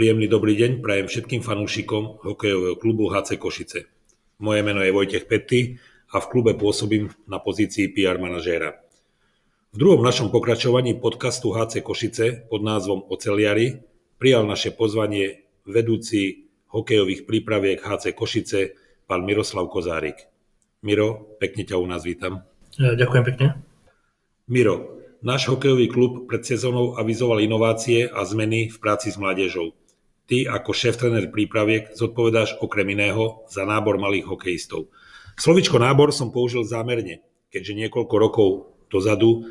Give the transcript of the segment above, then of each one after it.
Príjemný dobrý deň prajem všetkým fanúšikom hokejového klubu HC Košice. Moje meno je Vojtech Petty a v klube pôsobím na pozícii PR manažéra. V druhom našom pokračovaní podcastu HC Košice pod názvom Oceliari prijal naše pozvanie vedúci hokejových prípraviek HC Košice, pán Miroslav Kozárik. Miro, pekne ťa u nás vítam. Ďakujem pekne. Miro, náš hokejový klub pred sezónou avizoval inovácie a zmeny v práci s mládežou. Ty ako šéf-trener prípraviek zodpovedáš okrem iného za nábor malých hokejistov. Slovičko nábor som použil zámerne, keďže niekoľko rokov dozadu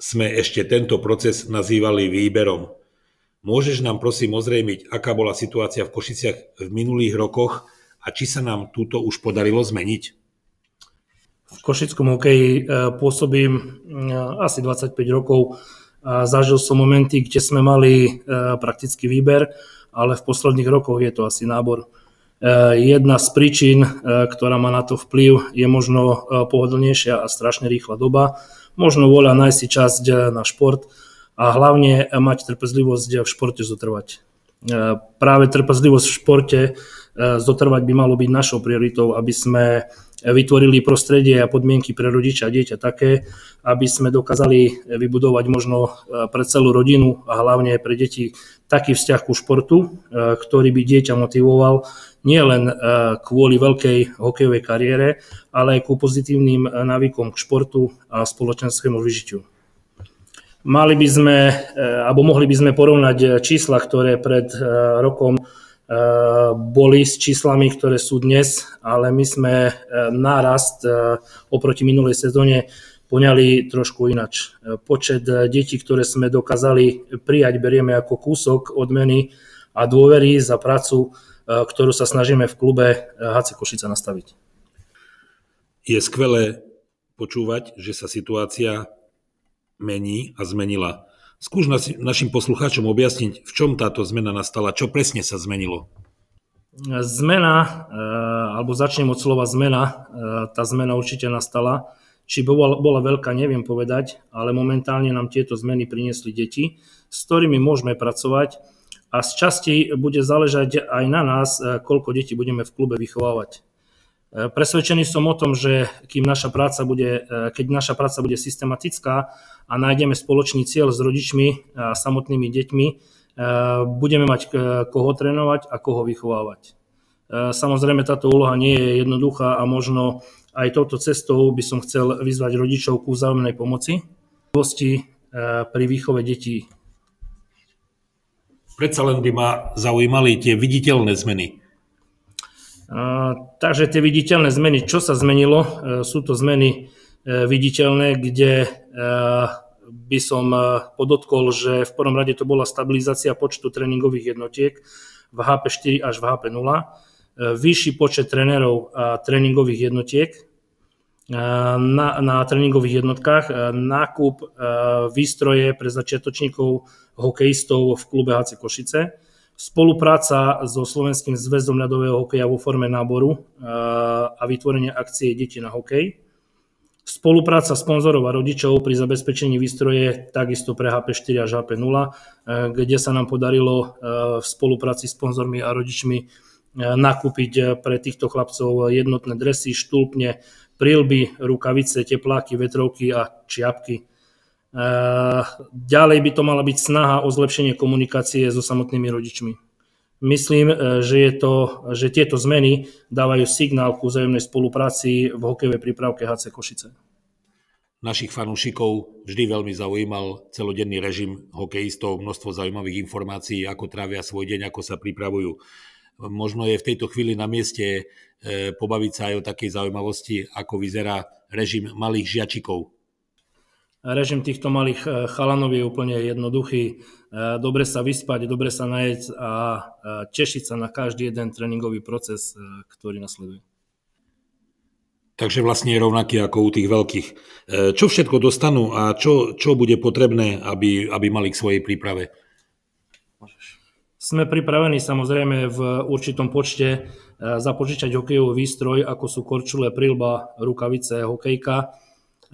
sme ešte tento proces nazývali výberom. Môžeš nám prosím ozrejmiť, aká bola situácia v Košiciach v minulých rokoch a či sa nám túto už podarilo zmeniť? V košickom hokeji e, pôsobím e, asi 25 rokov. Zažil som momenty, kde sme mali e, praktický výber ale v posledných rokoch je to asi nábor. E, jedna z príčin, e, ktorá má na to vplyv, je možno e, pohodlnejšia a strašne rýchla doba, možno voľa nájsť si časť na šport a hlavne mať trpezlivosť v športe zotrvať. Práve trpezlivosť v športe zotrvať by malo byť našou prioritou, aby sme vytvorili prostredie a podmienky pre rodiča a dieťa také, aby sme dokázali vybudovať možno e, pre celú rodinu a hlavne pre deti taký vzťah ku športu, e, ktorý by dieťa motivoval nielen e, kvôli veľkej hokejovej kariére, ale aj ku pozitívnym návykom k športu a spoločenskému vyžitiu. Mali by sme, alebo mohli by sme porovnať čísla, ktoré pred rokom boli s číslami, ktoré sú dnes, ale my sme eh, nárast eh, oproti minulej sezóne poňali trošku inač. Počet detí, ktoré sme dokázali prijať, berieme ako kúsok odmeny a dôvery za prácu, ktorú sa snažíme v klube HC Košica nastaviť. Je skvelé počúvať, že sa situácia mení a zmenila. Skúš našim poslucháčom objasniť, v čom táto zmena nastala, čo presne sa zmenilo? Zmena, eh, alebo začnem od slova zmena, eh, tá zmena určite nastala. Či bola, bola veľká, neviem povedať, ale momentálne nám tieto zmeny priniesli deti, s ktorými môžeme pracovať a z časti bude záležať aj na nás, eh, koľko detí budeme v klube vychovávať. Presvedčený som o tom, že kým naša práca bude, keď naša práca bude systematická a nájdeme spoločný cieľ s rodičmi a samotnými deťmi, budeme mať koho trénovať a koho vychovávať. Samozrejme, táto úloha nie je jednoduchá a možno aj touto cestou by som chcel vyzvať rodičov ku vzájomnej pomoci pri výchove detí. Predsa len by ma zaujímali tie viditeľné zmeny Takže tie viditeľné zmeny, čo sa zmenilo, e, sú to zmeny e, viditeľné, kde e, by som podotkol, že v prvom rade to bola stabilizácia počtu tréningových jednotiek v HP4 až v HP0, vyšší počet trénerov a tréningových jednotiek na, na tréningových jednotkách, nákup výstroje pre začiatočníkov hokejistov v klube HC Košice, spolupráca so Slovenským zväzom ľadového hokeja vo forme náboru a vytvorenie akcie Deti na hokej, spolupráca sponzorov a rodičov pri zabezpečení výstroje takisto pre HP4 až HP0, eh, kde sa nám podarilo eh, v spolupráci s sponzormi a rodičmi nakúpiť pre týchto chlapcov jednotné dresy, štulpne, prílby, rukavice, tepláky, vetrovky a čiapky. Ďalej by to mala byť snaha o zlepšenie komunikácie so samotnými rodičmi. Myslím, e, že, je to, že tieto zmeny dávajú signál ku vzájomnej spolupráci v hokejovej prípravke HC Košice. Našich fanúšikov vždy veľmi zaujímal celodenný režim hokejistov, množstvo zaujímavých informácií, ako trávia svoj deň, ako sa pripravujú. Možno je v tejto chvíli na mieste e, pobaviť sa aj o takej zaujímavosti, ako vyzerá režim malých žiačikov Režim týchto malých e, chalanov je úplne jednoduchý. E, dobre sa vyspať, dobre sa najeť a e, tešiť sa na každý jeden tréningový proces, ktorý nasleduje. Takže vlastne je rovnaký ako u tých veľkých. Čo všetko dostanú a čo, čo bude potrebné, aby, aby mali k svojej príprave? Sme pripravení samozrejme v určitom počte zapožičať hokejový výstroj, ako sú korčule, prilba, rukavice, hokejka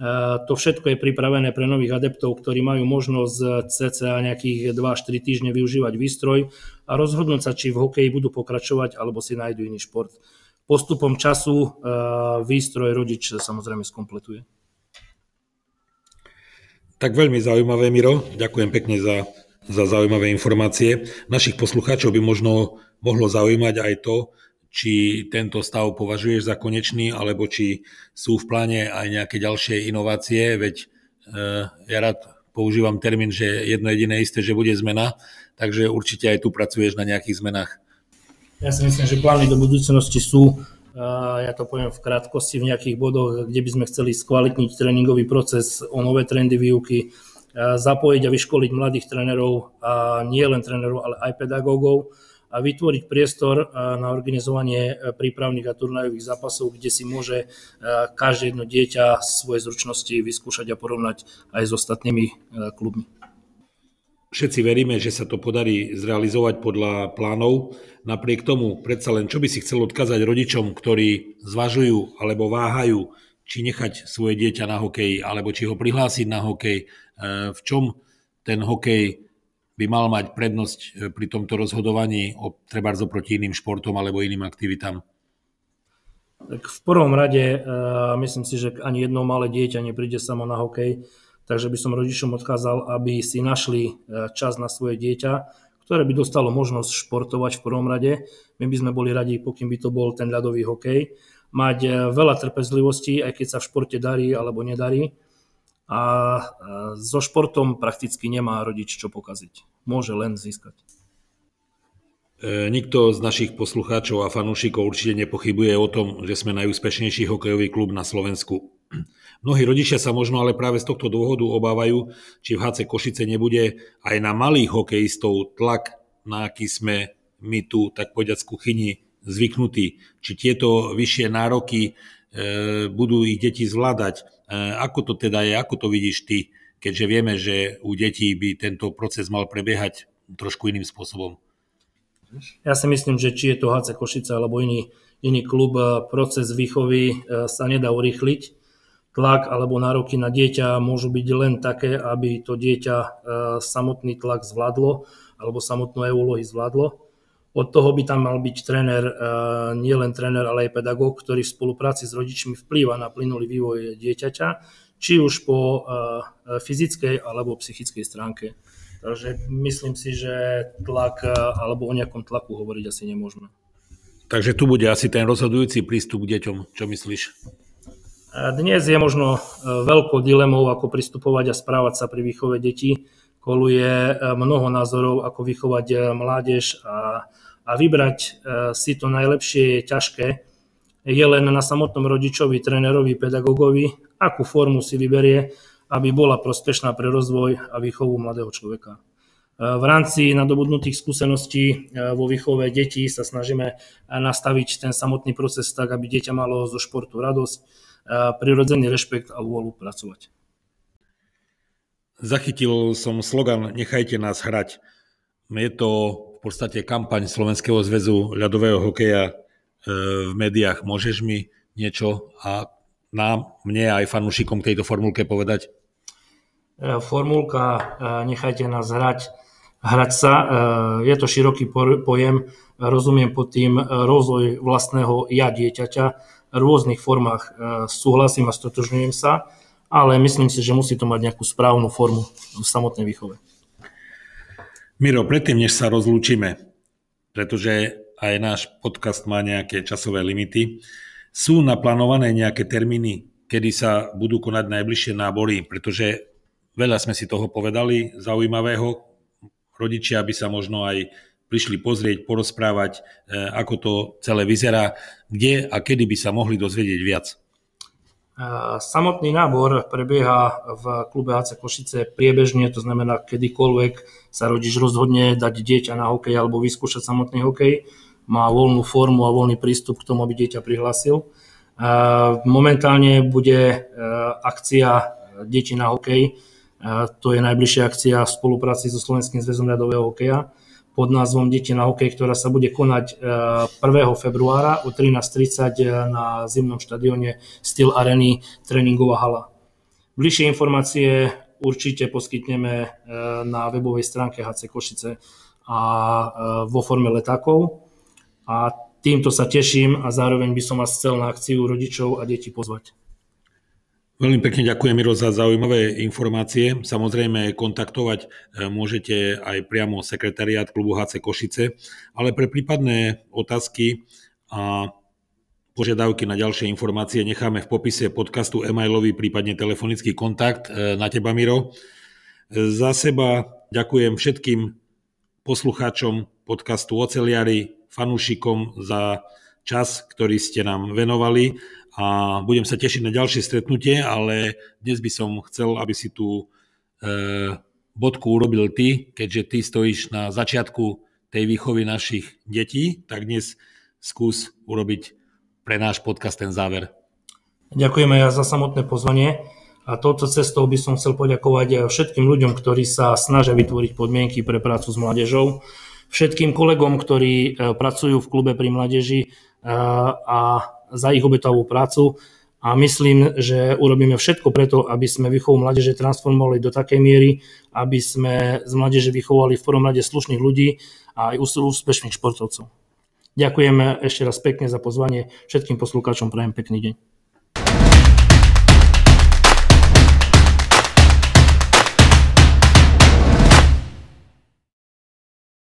To všetko je pripravené pre nových adeptov, ktorí majú možnosť cca nejakých 2-4 týždne využívať výstroj a rozhodnúť sa, či v hokeji budú pokračovať alebo si nájdu iný šport. Postupom času výstroj rodič samozrejme skompletuje. Tak veľmi zaujímavé, Miro. Ďakujem pekne za, za zaujímavé informácie. Našich poslucháčov by možno mohlo zaujímať aj to, či tento stav považuješ za konečný, alebo či sú v pláne aj nejaké ďalšie inovácie, veď e, ja rád používam termín, že jedno jediné isté, že bude zmena, takže určite aj tu pracuješ na nejakých zmenách. Ja si myslím, že plány do budúcnosti sú, ja to poviem v krátkosti, v nejakých bodoch, kde by sme chceli skvalitniť tréningový proces o nové trendy výuky, zapojiť a vyškoliť mladých trénerov, a nie len trénerov, ale aj pedagógov, a vytvoriť priestor eh, na organizovanie eh, prípravných a turnajových zápasov, kde si môže eh, každé jedno dieťa svoje zručnosti vyskúšať a porovnať aj s ostatnými klubmi. Všetci veríme, že sa to podarí zrealizovať podľa plánov. Napriek tomu, predsa len, čo by si chcel odkázať rodičom, ktorí zvažujú alebo váhajú, či nechať svoje dieťa na hokej, alebo či ho prihlásiť na hokej, v čom ten hokej by mal mať prednosť e, pri tomto rozhodovaní o treba oproti iným športom alebo iným aktivitám? Tak v prvom rade uh, myslím si, že ani jedno malé dieťa nepríde samo na hokej, takže by som rodičom odkázal, aby si našli e, čas na svoje dieťa, ktoré by dostalo možnosť športovať v prvom rade. My by sme boli radi, pokým by to bol ten ľadový hokej. Mať veľa trpezlivosti, aj keď sa v športe darí alebo nedarí a so športom prakticky nemá rodič čo pokaziť. Môže len získať. E, nikto z našich poslucháčov a fanúšikov určite nepochybuje o tom, že sme najúspešnejší hokejový klub na Slovensku. Mnohí rodičia sa možno ale práve z tohto dôvodu obávajú, či v HC Košice nebude aj na malých hokejistov tlak, na aký sme my tu, tak povedať, z kuchyni zvyknutí. Či tieto vyššie nároky budú ich deti zvládať E, ako to teda je, ako to vidíš ty, keďže vieme, že u detí by tento proces mal prebiehať trošku iným spôsobom? Ja si myslím, že či je to HC Košice alebo iný, iný klub, e, proces výchovy e, sa nedá urýchliť. Tlak alebo nároky na dieťa môžu byť len také, aby to dieťa samotný tlak zvládlo alebo samotnú úlohy zvládlo. Od toho by tam mal byť tréner, e, nie len tréner, ale aj pedagóg, ktorý v spolupráci s rodičmi vplýva na plynulý vývoj dieťaťa, či už po e, fyzickej alebo psychickej stránke. Takže myslím si, že tlak e, alebo o nejakom tlaku hovoriť asi nemôžeme. Takže tu bude asi ten rozhodujúci prístup k deťom. Čo myslíš? Dnes je možno veľkou dilemou, ako pristupovať a správať sa pri výchove detí. Koluje mnoho názorov, ako vychovať mládež a a vybrať e, si to najlepšie je ťažké. Je len na samotnom rodičovi, trénerovi, pedagógovi, akú formu si vyberie, aby bola prospešná pre rozvoj a výchovu mladého človeka. E, v rámci nadobudnutých skúseností e, vo výchove detí sa snažíme nastaviť ten samotný proces tak, aby dieťa malo zo športu radosť, prirodzený rešpekt a vôľu pracovať. Zachytil som slogan Nechajte nás hrať. Je to podstate kampaň Slovenského zväzu ľadového hokeja e, v médiách. Môžeš mi niečo a nám, mne aj fanúšikom tejto formulke povedať? E, formulka e, Nechajte nás hrať, hrať sa, je to široký pojem, rozumiem pod tým rozvoj vlastného ja dieťaťa v rôznych formách. Súhlasím a stotožňujem sa, ale myslím si, že musí to mať nejakú správnu formu v samotnej výchove. Miro, predtým, než sa rozlúčime, pretože aj náš podcast má nejaké časové limity, sú naplánované nejaké termíny, kedy sa budú konať najbližšie nábory, pretože veľa sme si toho povedali, zaujímavého. Rodičia by sa možno aj prišli pozrieť, porozprávať, eh, ako to celé vyzerá, kde a kedy by sa mohli dozvedieť viac. Samotný nábor prebieha v klube HC Košice priebežne, to znamená, kedykoľvek sa rodič rozhodne dať dieťa na hokej alebo vyskúšať samotný hokej, má voľnú formu a voľný prístup k tomu, aby dieťa prihlásil. Momentálne bude e, akcia Deti na hokej, to je najbližšia akcia v spolupráci so Slovenským zväzom ľadového hokeja pod názvom Deti na hokej, ktorá sa bude konať 1. E, februára o 13.30 na zimnom štadióne Steel Areny tréningová hala. Bližšie informácie určite poskytneme na webovej stránke HC Košice a vo forme letákov. A týmto sa teším a zároveň by som vás chcel na akciu rodičov a detí pozvať. Veľmi pekne ďakujem, Miro, za zaujímavé informácie. Samozrejme, kontaktovať e, môžete aj priamo sekretariát klubu HC Košice, ale pre prípadné otázky a požiadavky na ďalšie informácie necháme v popise podcastu e-mailový, prípadne telefonický kontakt e, na teba, Miro. E, za seba ďakujem všetkým poslucháčom podcastu Oceliari, fanúšikom za čas, ktorý ste nám venovali a budem sa tešiť na ďalšie stretnutie, ale dnes by som chcel, aby si tú e, bodku urobil ty, keďže ty stojíš na začiatku tej výchovy našich detí, tak dnes skús urobiť pre náš podcast ten záver. Ďakujeme ja za samotné pozvanie a touto cestou by som chcel poďakovať všetkým ľuďom, ktorí sa snažia vytvoriť podmienky pre prácu s mládežou, všetkým kolegom, ktorí e, pracujú v klube pri mládeži e, a za ich obetovú prácu a myslím, že urobíme všetko preto, aby sme výchovu mládeže transformovali do takej miery, aby sme z mládeže vychovali v prvom rade slušných ľudí a aj úspešných športovcov. Ďakujem ešte raz pekne za pozvanie. Všetkým poslúkačom prajem pekný deň.